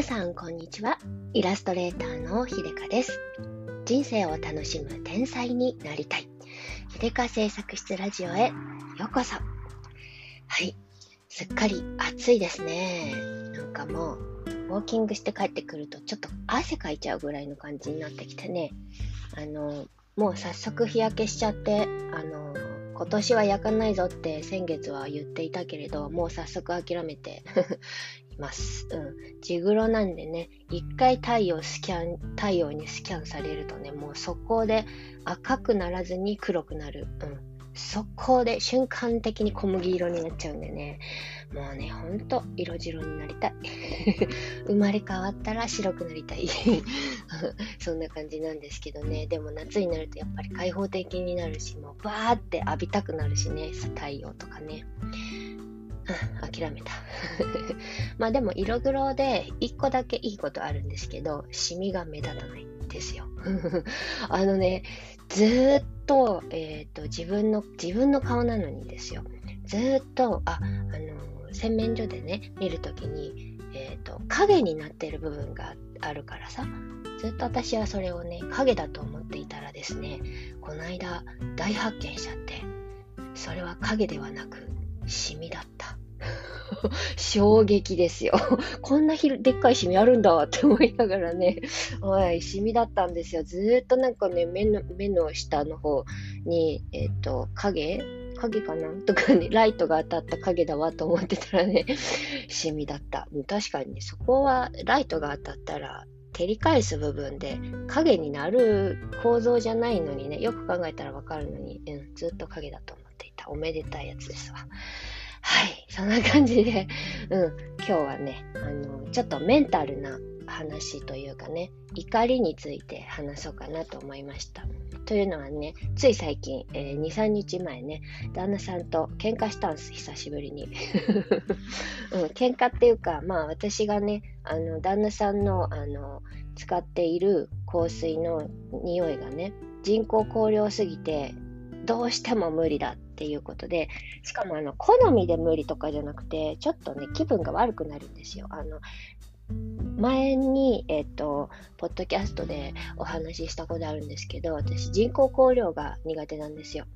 皆さんこんにちは。イラストレーターのひでかです。人生を楽しむ天才になりたい。ひでか製作室ラジオへようこそ。はい。すっかり暑いですね。なんかもうウォーキングして帰ってくるとちょっと汗かいちゃうぐらいの感じになってきてね。あのもう早速日焼けしちゃってあの今年は焼かないぞって先月は言っていたけれど、もう早速諦めてます。うん。地黒なんでね、一回太陽スキャン、太陽にスキャンされるとね、もう速攻で赤くならずに黒くなる。うん。速攻で瞬間的に小麦色になっちゃうんでね、もうね、ほんと色白になりたい。生まれ変わったら白くなりたい。そんな感じなんですけどね、でも夏になるとやっぱり開放的になるし、もうバーって浴びたくなるしね、太陽とかね。諦めた。まあでも色黒で一個だけいいことあるんですけど、シミが目立たないんですよ。あのね、ずっと、え、ー、と、自分の、自分の顔なのにですよ。ずっと、あ、あの、洗面所でね、見るときに、え、ー、と、影になってる部分があるからさ、ずっと私はそれをね、影だと思っていたらですね、この間、大発見しちゃって、それは影ではなく、シミだった。衝撃ですよ。こんなひでっかいシミあるんだって思いながらね、はい、シミだったんですよ。ずっとなんかね、目の目の下の方に、えっ、ー、と、影？影かな？とかね、ライトが当たった影だわと思ってたらね、シミだった。確かにね、そこはライトが当たったら、照り返す部分で影になる構造じゃないのにね、よく考えたらわかるのに、うん、ずっと影だと思ってた。おめでたいやつですわ。はい、そんな感じで、うん、今日はね、あの、ちょっとメンタルな話というかね、怒りについて話そうかなと思いました。というのはね、つい最近、えー、2、3日前ね、旦那さんと喧嘩したんです、久しぶりに。うん、喧嘩っていうか、まあ私がね、あの、旦那さんの、あの、使っている香水の匂いがね、人工香料すぎて、どうしても無理だってていうことで、しかもあの、好みで無理とかじゃなくて、ちょっとね、気分が悪くなるんですよ。あの、前に、えっ、ー、と、ポッドキャストでお話ししたことあるんですけど、私、人工香料が苦手なんですよ。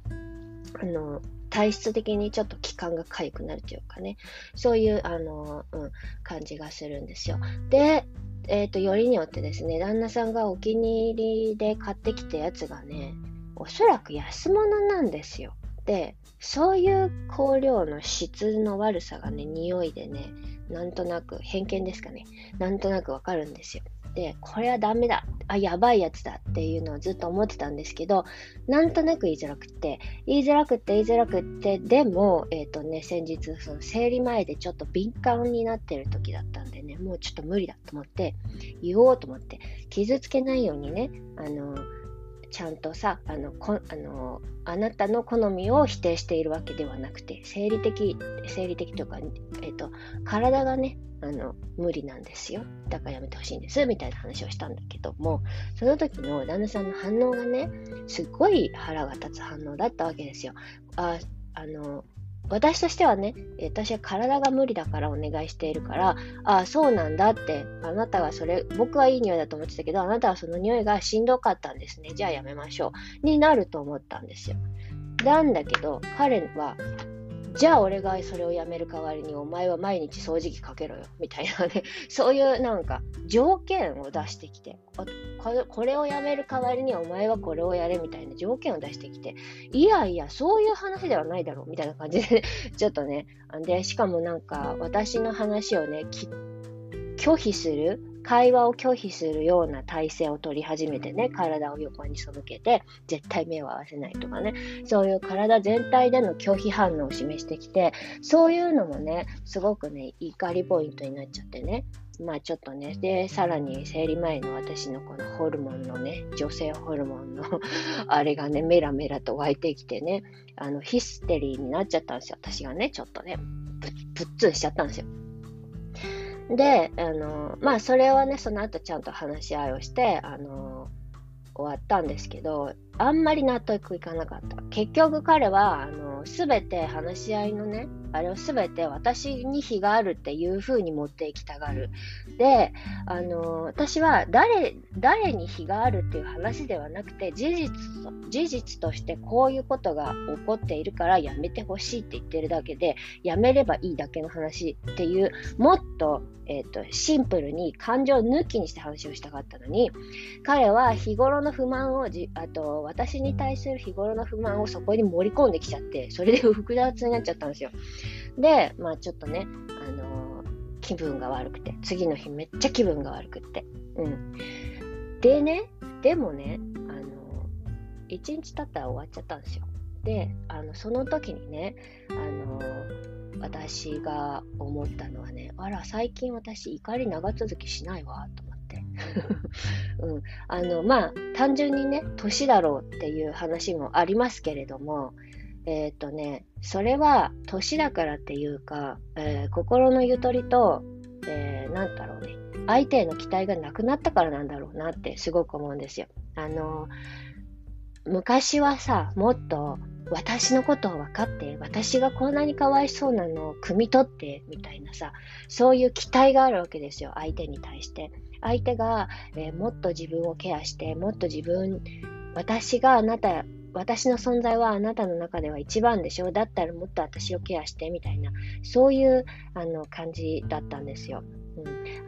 あの、体質的にちょっと気管が痒くなるというかね、そういう、あの、うん、感じがするんですよ。で、えっ、ー、と、よりによってですね、旦那さんがお気に入りで買ってきたやつがね、おそらく安物なんですよ。で、そういう香料の質の悪さがね、匂いでね、なんとなく、偏見ですかね、なんとなくわかるんですよ。で、これはダメだ、あ、やばいやつだ。っていうのをずっと思ってたんですけど、なんとなく言いづらくって、言いづらくって言いづらくって、でも、えっ、ー、とね、先日、その生理前でちょっと敏感になってる時だったんでね、もうちょっと無理だと思って、言おうと思って、傷つけないようにね、あの、ちゃんとさあのこあのあなたの好みを否定しているわけではなくて生理的生理的とか、えっと、体がねあの無理なんですよ。だからやめてほしいんです。みたいな話をしたんだけどもその時の旦那さんの反応がねすっごい腹が立つ反応だったわけですよ。ああの私としてはね、私は体が無理だからお願いしているから、ああ、そうなんだって、あなたはそれ、僕はいい匂いだと思ってたけど、あなたはその匂いがしんどかったんですね。じゃあやめましょう。になると思ったんですよ。なんだけど、彼は、じゃあ俺がそれをやめる代わりにお前は毎日掃除機かけろよみたいなね。そういうなんか条件を出してきてこれをやめる代わりにお前はこれをやれみたいな条件を出してきていやいやそういう話ではないだろうみたいな感じで、ちょっとねでしかもなんか私の話をね拒否する会話を拒否するような体勢を取り始めてね、体を横に背けて、絶対目を合わせないとかね、そういう体全体での拒否反応を示してきて、そういうのもね、すごくね、怒りポイントになっちゃってね、まあちょっとね、で、さらに生理前の私のこのホルモンのね、女性ホルモンの あれがね、メラメラと湧いてきてね、あの、ヒステリーになっちゃったんですよ。私がね、ちょっとね、ぶっつんしちゃったんですよ。で、あの、まあ、それはね、その後ちゃんと話し合いをして、あの、終わったんですけど、あんまり納得いかなかった。結局彼は、あの、すべて話し合いのね、あれを全て私に非があるっていう風に持っていきたがる。で、あの、私は誰、誰に非があるっていう話ではなくて、事実、事実としてこういうことが起こっているからやめてほしいって言ってるだけで、やめればいいだけの話っていう、もっと、えっ、ー、と、シンプルに感情抜きにして話をしたかったのに、彼は日頃の不満をじ、あと、私に対する日頃の不満をそこに盛り込んできちゃって、それで複雑になっちゃったんですよ。で、まあちょっとね、あのー、気分が悪くて、次の日めっちゃ気分が悪くって。うん。でね、でもね、あの、1日経ったら終わっちゃったんですよ。で、あの、その時にね、あの、私が思ったのはね、あら、最近私怒り長続きしないわ、と思って。うん。あの、まあ、単純にね、年だろうっていう話もありますけれども、えっ、ー、とね、それは年だからっていうか、えー、心のゆとりと、えー、なんだろうね、相手への期待がなくなったからなんだろうなってすごく思うんですよ。あの、昔はさ、もっと私のことを分かって、私がこんなにかわいそうなのを汲み取って、みたいなさ、そういう期待があるわけですよ、相手に対して。相手が、えー、もっと自分をケアして、もっと自分、私があなた私の存在はあなたの中では一番でしょだったらもっと私をケアしてみたいな、そういうあの感じだったんですよ。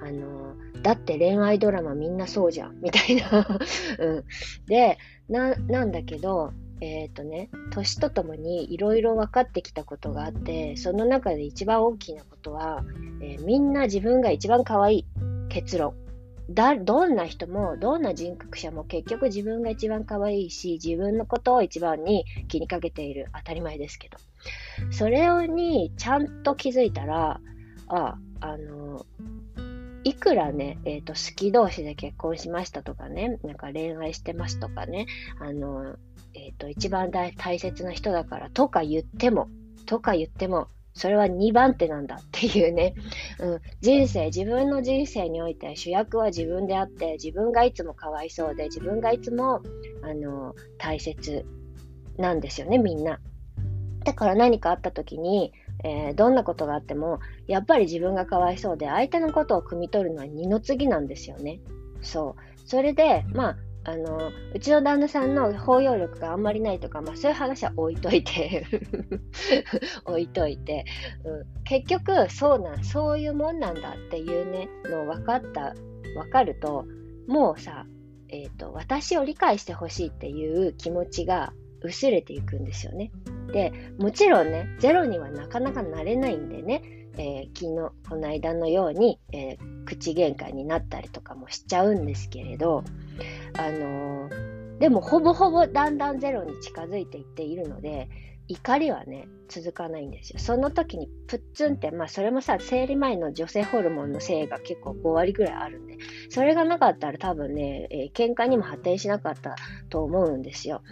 あのだって恋愛ドラマみんなそうじゃん、みたいな。うん、でな、なんだけど、えっ、ー、とね、年とともにいろいろ分かってきたことがあって、その中で一番大きなことは、えー、みんな自分が一番可愛い結論。だどんな人もどんな人格者も結局自分が一番可愛いし自分のことを一番に気にかけている当たり前ですけどそれにちゃんと気づいたらああのいくらね、えっ、ー、と、好き同士で結婚しましたとかね、なんか恋愛してますとかね、あの、えっ、ー、と、一番大切な人だからとか言っても、とか言っても、それは2番手なんだっていうね、うん、人生、自分の人生において主役は自分であって、自分がいつもかわいそうで、自分がいつも、あの、大切なんですよね、みんな。だから何かあった時に、えー、どんなことがあっても、やっぱり自分がかわいそうで、相手のことを汲み取るのは二の次なんですよね。そう。それで、まあ、あの、うちの旦那さんの包容力があんまりないとか、まあそういう話は置いといて 置いといて、うん、結局そうなん、そういうもんなんだっていうね、の分かった、分かると、もうさ、えっ、ー、と、私を理解してほしいっていう気持ちが薄れていくんですよね。で、もちろんね、ゼロにはなかなかなれないんでね、えー、昨日、この間のように、えー、口喧嘩になったりとかもしちゃうんですけれど、あのー、でもほぼほぼだんだんゼロに近づいていっているので、怒りはね、続かないんですよ。その時にプッツンって、まあそれもさ、生理前の女性ホルモンのせいが結構5割ぐらいあるんで、それがなかったら多分ね、えー、喧嘩にも発展しなかったと思うんですよ。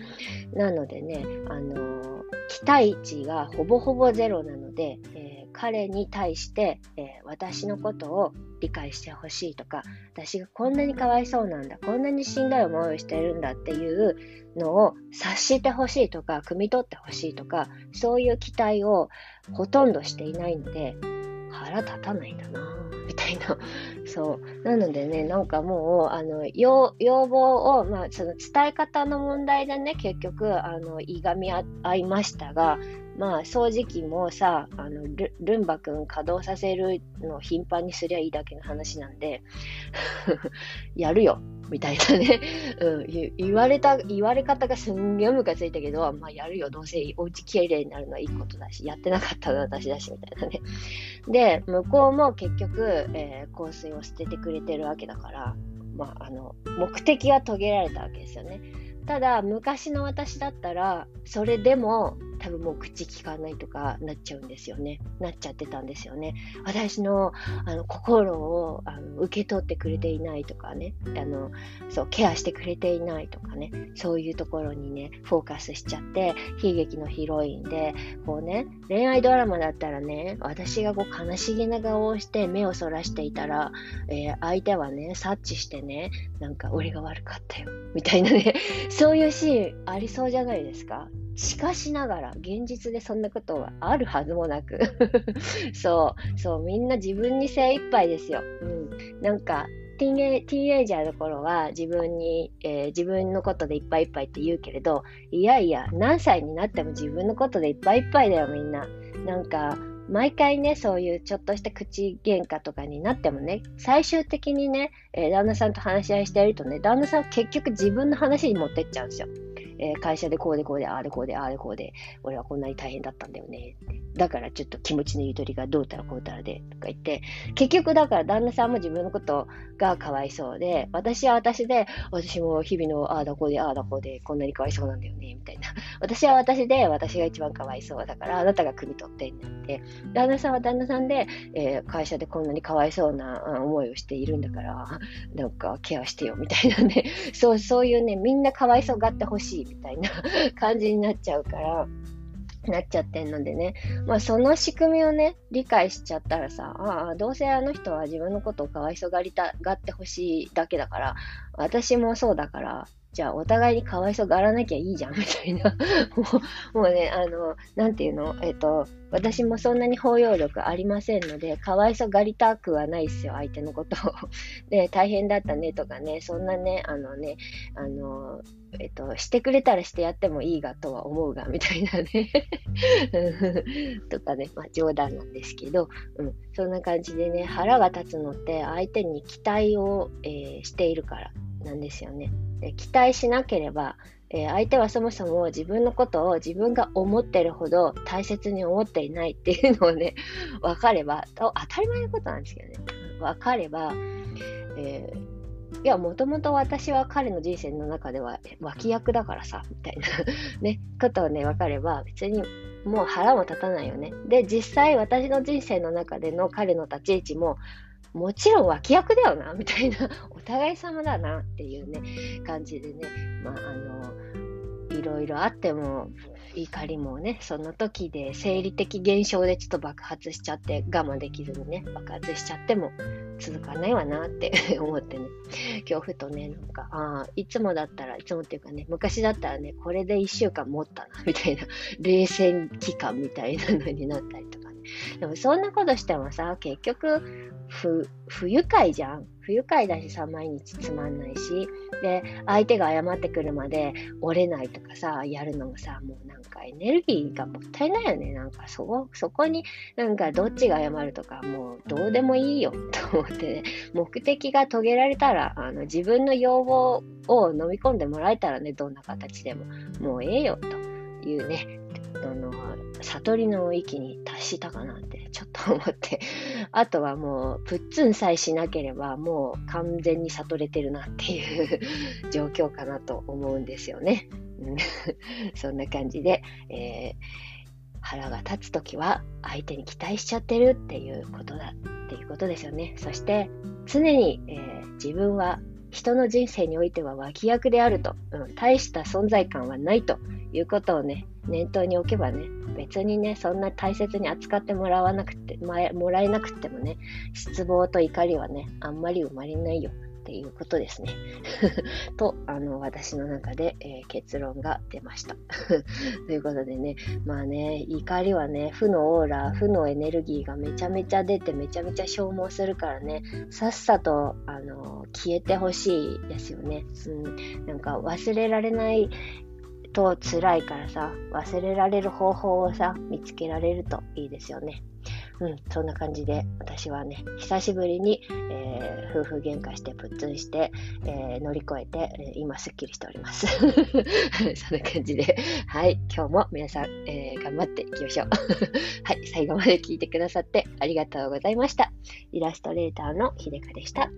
なのでね、あのー、期待値がほぼほぼゼロなので、えー彼に対して、えー、私のことを理解してほしいとか、私がこんなにかわいそうなんだ、こんなにしんどい思いをしてるんだっていうのを察してほしいとか、汲み取ってほしいとか、そういう期待をほとんどしていないので、腹立たないんだな みたいな。そう。なのでね、なんかもう、あの、要望を、まあ、その伝え方の問題でね、結局、あの、いがみ合いましたが、まあ、掃除機もさ、あのルルンバ君稼働させるのを頻繁にすりゃいいだけの話なんで、やるよ、みたいなね、うん言、われた、言われ方がすんげえムカついたけど、まあ、やるよ、どうせお家きれいになるのはいいことだし、やってなかったの私だし、みたいなね。で、向こうも結局、えー、香水を捨ててくれてるわけだから、まあ、あの、目的は遂げられたわけですよね。ただ、昔の私だったら、それでも、多分もう口聞かないとかなっちゃうんですよね。なっちゃってたんですよね。私のあの心をあの受け取ってくれていないとかね。あのそうケアしてくれていないとかね。そういうところにねフォーカスしちゃって悲劇のヒロインでこうね恋愛ドラマだったらね私がこう悲しげな顔をして目をそらしていたら、えー、相手はね察知してねなんか俺が悪かったよ。みたいなね。そういうシーンありそうじゃないですか。しかしながら、現実でそんなことはあるはずもなく そう、そう、みんな自分に精一杯ですよ。うん。なんか、ティーエティーエイジャーの頃は自分に、えー、自分のことでいっぱいいっぱいって言うけれど、いやいや、何歳になっても自分のことでいっぱいいっぱいだよ、みんな。なんか、毎回ね、そういうちょっとした口喧嘩とかになってもね、最終的にね、えー、旦那さんと話し合いしてやるとね、旦那さんは結局自分の話に持ってっちゃうんですよ。えー、会社でこうでこうで、ああでこうで、ああでこうで、俺はこんなに大変だったんだよね。だからちょっと気持ちのゆとりがどうたらこうたらで、とか言って、結局だから旦那さんも自分のことがかわいそうで、私は私で、私も日々のああだこうで、ああだこうで、こんなにかわいそうなんだよね、みたいな。私は私で、私が一番かわいそうだから、あなたが国取ってになって、旦那さんは旦那さんで、えー、会社でこんなにかわいそうな思いをしているんだから、なんかケアしてよ、みたいなね。そう、そういうね、みんなかわいそうがってほしい、みたいな 感じになっちゃうから、なっちゃってんのでね、まあ、その仕組みをね、理解しちゃったらさ、ああ、どうせあの人は自分のことをかわいそがりたがってほしいだけだから、私もそうだから、じゃあお互いにかわいそがらなきゃいいじゃん、みたいな。もうもうね、あの、なんていうの、えっ、と、私もそんなに包容力ありませんので、かわいそがりたくはないっすよ、相手のことを。で、大変だったねとかね、そんなね、あのね、あの、えっと、してくれたらしてやってもいいがとは思うが、みたいなね とかね、まあ冗談なんですけど、うん、そんな感じでね、腹が立つのって相手に期待を、えー、しているからなんですよね。で期待しなければ、えー、相手はそもそも自分のことを自分が思ってるほど大切に思っていないっていうのをね、分かれば、当たり前のことなんですけどね、分かれば、えーいや、もともと私は彼の人生の中では脇役だからさ、みたいなね、ことをね、分かれば、別にもう腹も立たないよね。で、実際私の人生の中での彼の立ち位置も、もちろん脇役だよな、みたいな、お互い様だなっていうね、感じでね、まあ、あの、いろいろあっても、怒りもね、その時で生理的現象でちょっと爆発しちゃって、我慢できずにね、爆発しちゃっても続かないわなって 思ってね、恐怖とね、なんか、ああ、いつもだったら、いつもっていうかね、昔だったらね、これで1週間持ったな、みたいな、冷戦期間みたいなのになったりとか。でもそんなことしてもさ、結局、不、不愉快じゃん。不愉快だしさ、毎日つまんないし。で、相手が謝ってくるまで折れないとかさ、やるのもさ、もうなんかエネルギーがもったいないよね。なんかそこ、そこになんかどっちが謝るとか、もうどうでもいいよ。と思って、ね、目的が遂げられたら、あの自分の要望を飲み込んでもらえたらね、どんな形でも、もうええよ。というね、あの、悟りの域に達したかなってちょっと思って、あとはもう、プッツンさえしなければ、もう完全に悟れてるなっていう状況かなと思うんですよね。そんな感じで、えー、腹が立つときは相手に期待しちゃってるっていうことだっていうことですよね。そして常に、えー、自分は人の人生においては脇役であると、うん、大した存在感はないということをね、念頭に置けばね、別にね、そんな大切に扱ってもらわなくて、もらえなくてもね、失望と怒りはね、あんまり生まれないよっていうことですね。と、あの、私の中で、えー、結論が出ました。ということでね、まあね、怒りはね、負のオーラ、負のエネルギーがめちゃめちゃ出て、めちゃめちゃ消耗するからね、さっさと、あの、消えてほしいですよね。うん、なんか忘れられないと辛いからさ、忘れられる方法をさ、見つけられるといいですよね。うん、そんな感じで、私はね、久しぶりに、えー、夫婦喧嘩して、プッツンして、えー、乗り越えて、え、今、すっきりしております。そんな感じで、はい、今日も皆さん、え頑張っていきましょう。はい、最後まで聞いてくださってありがとうございました。イラストレーターのひでかでした。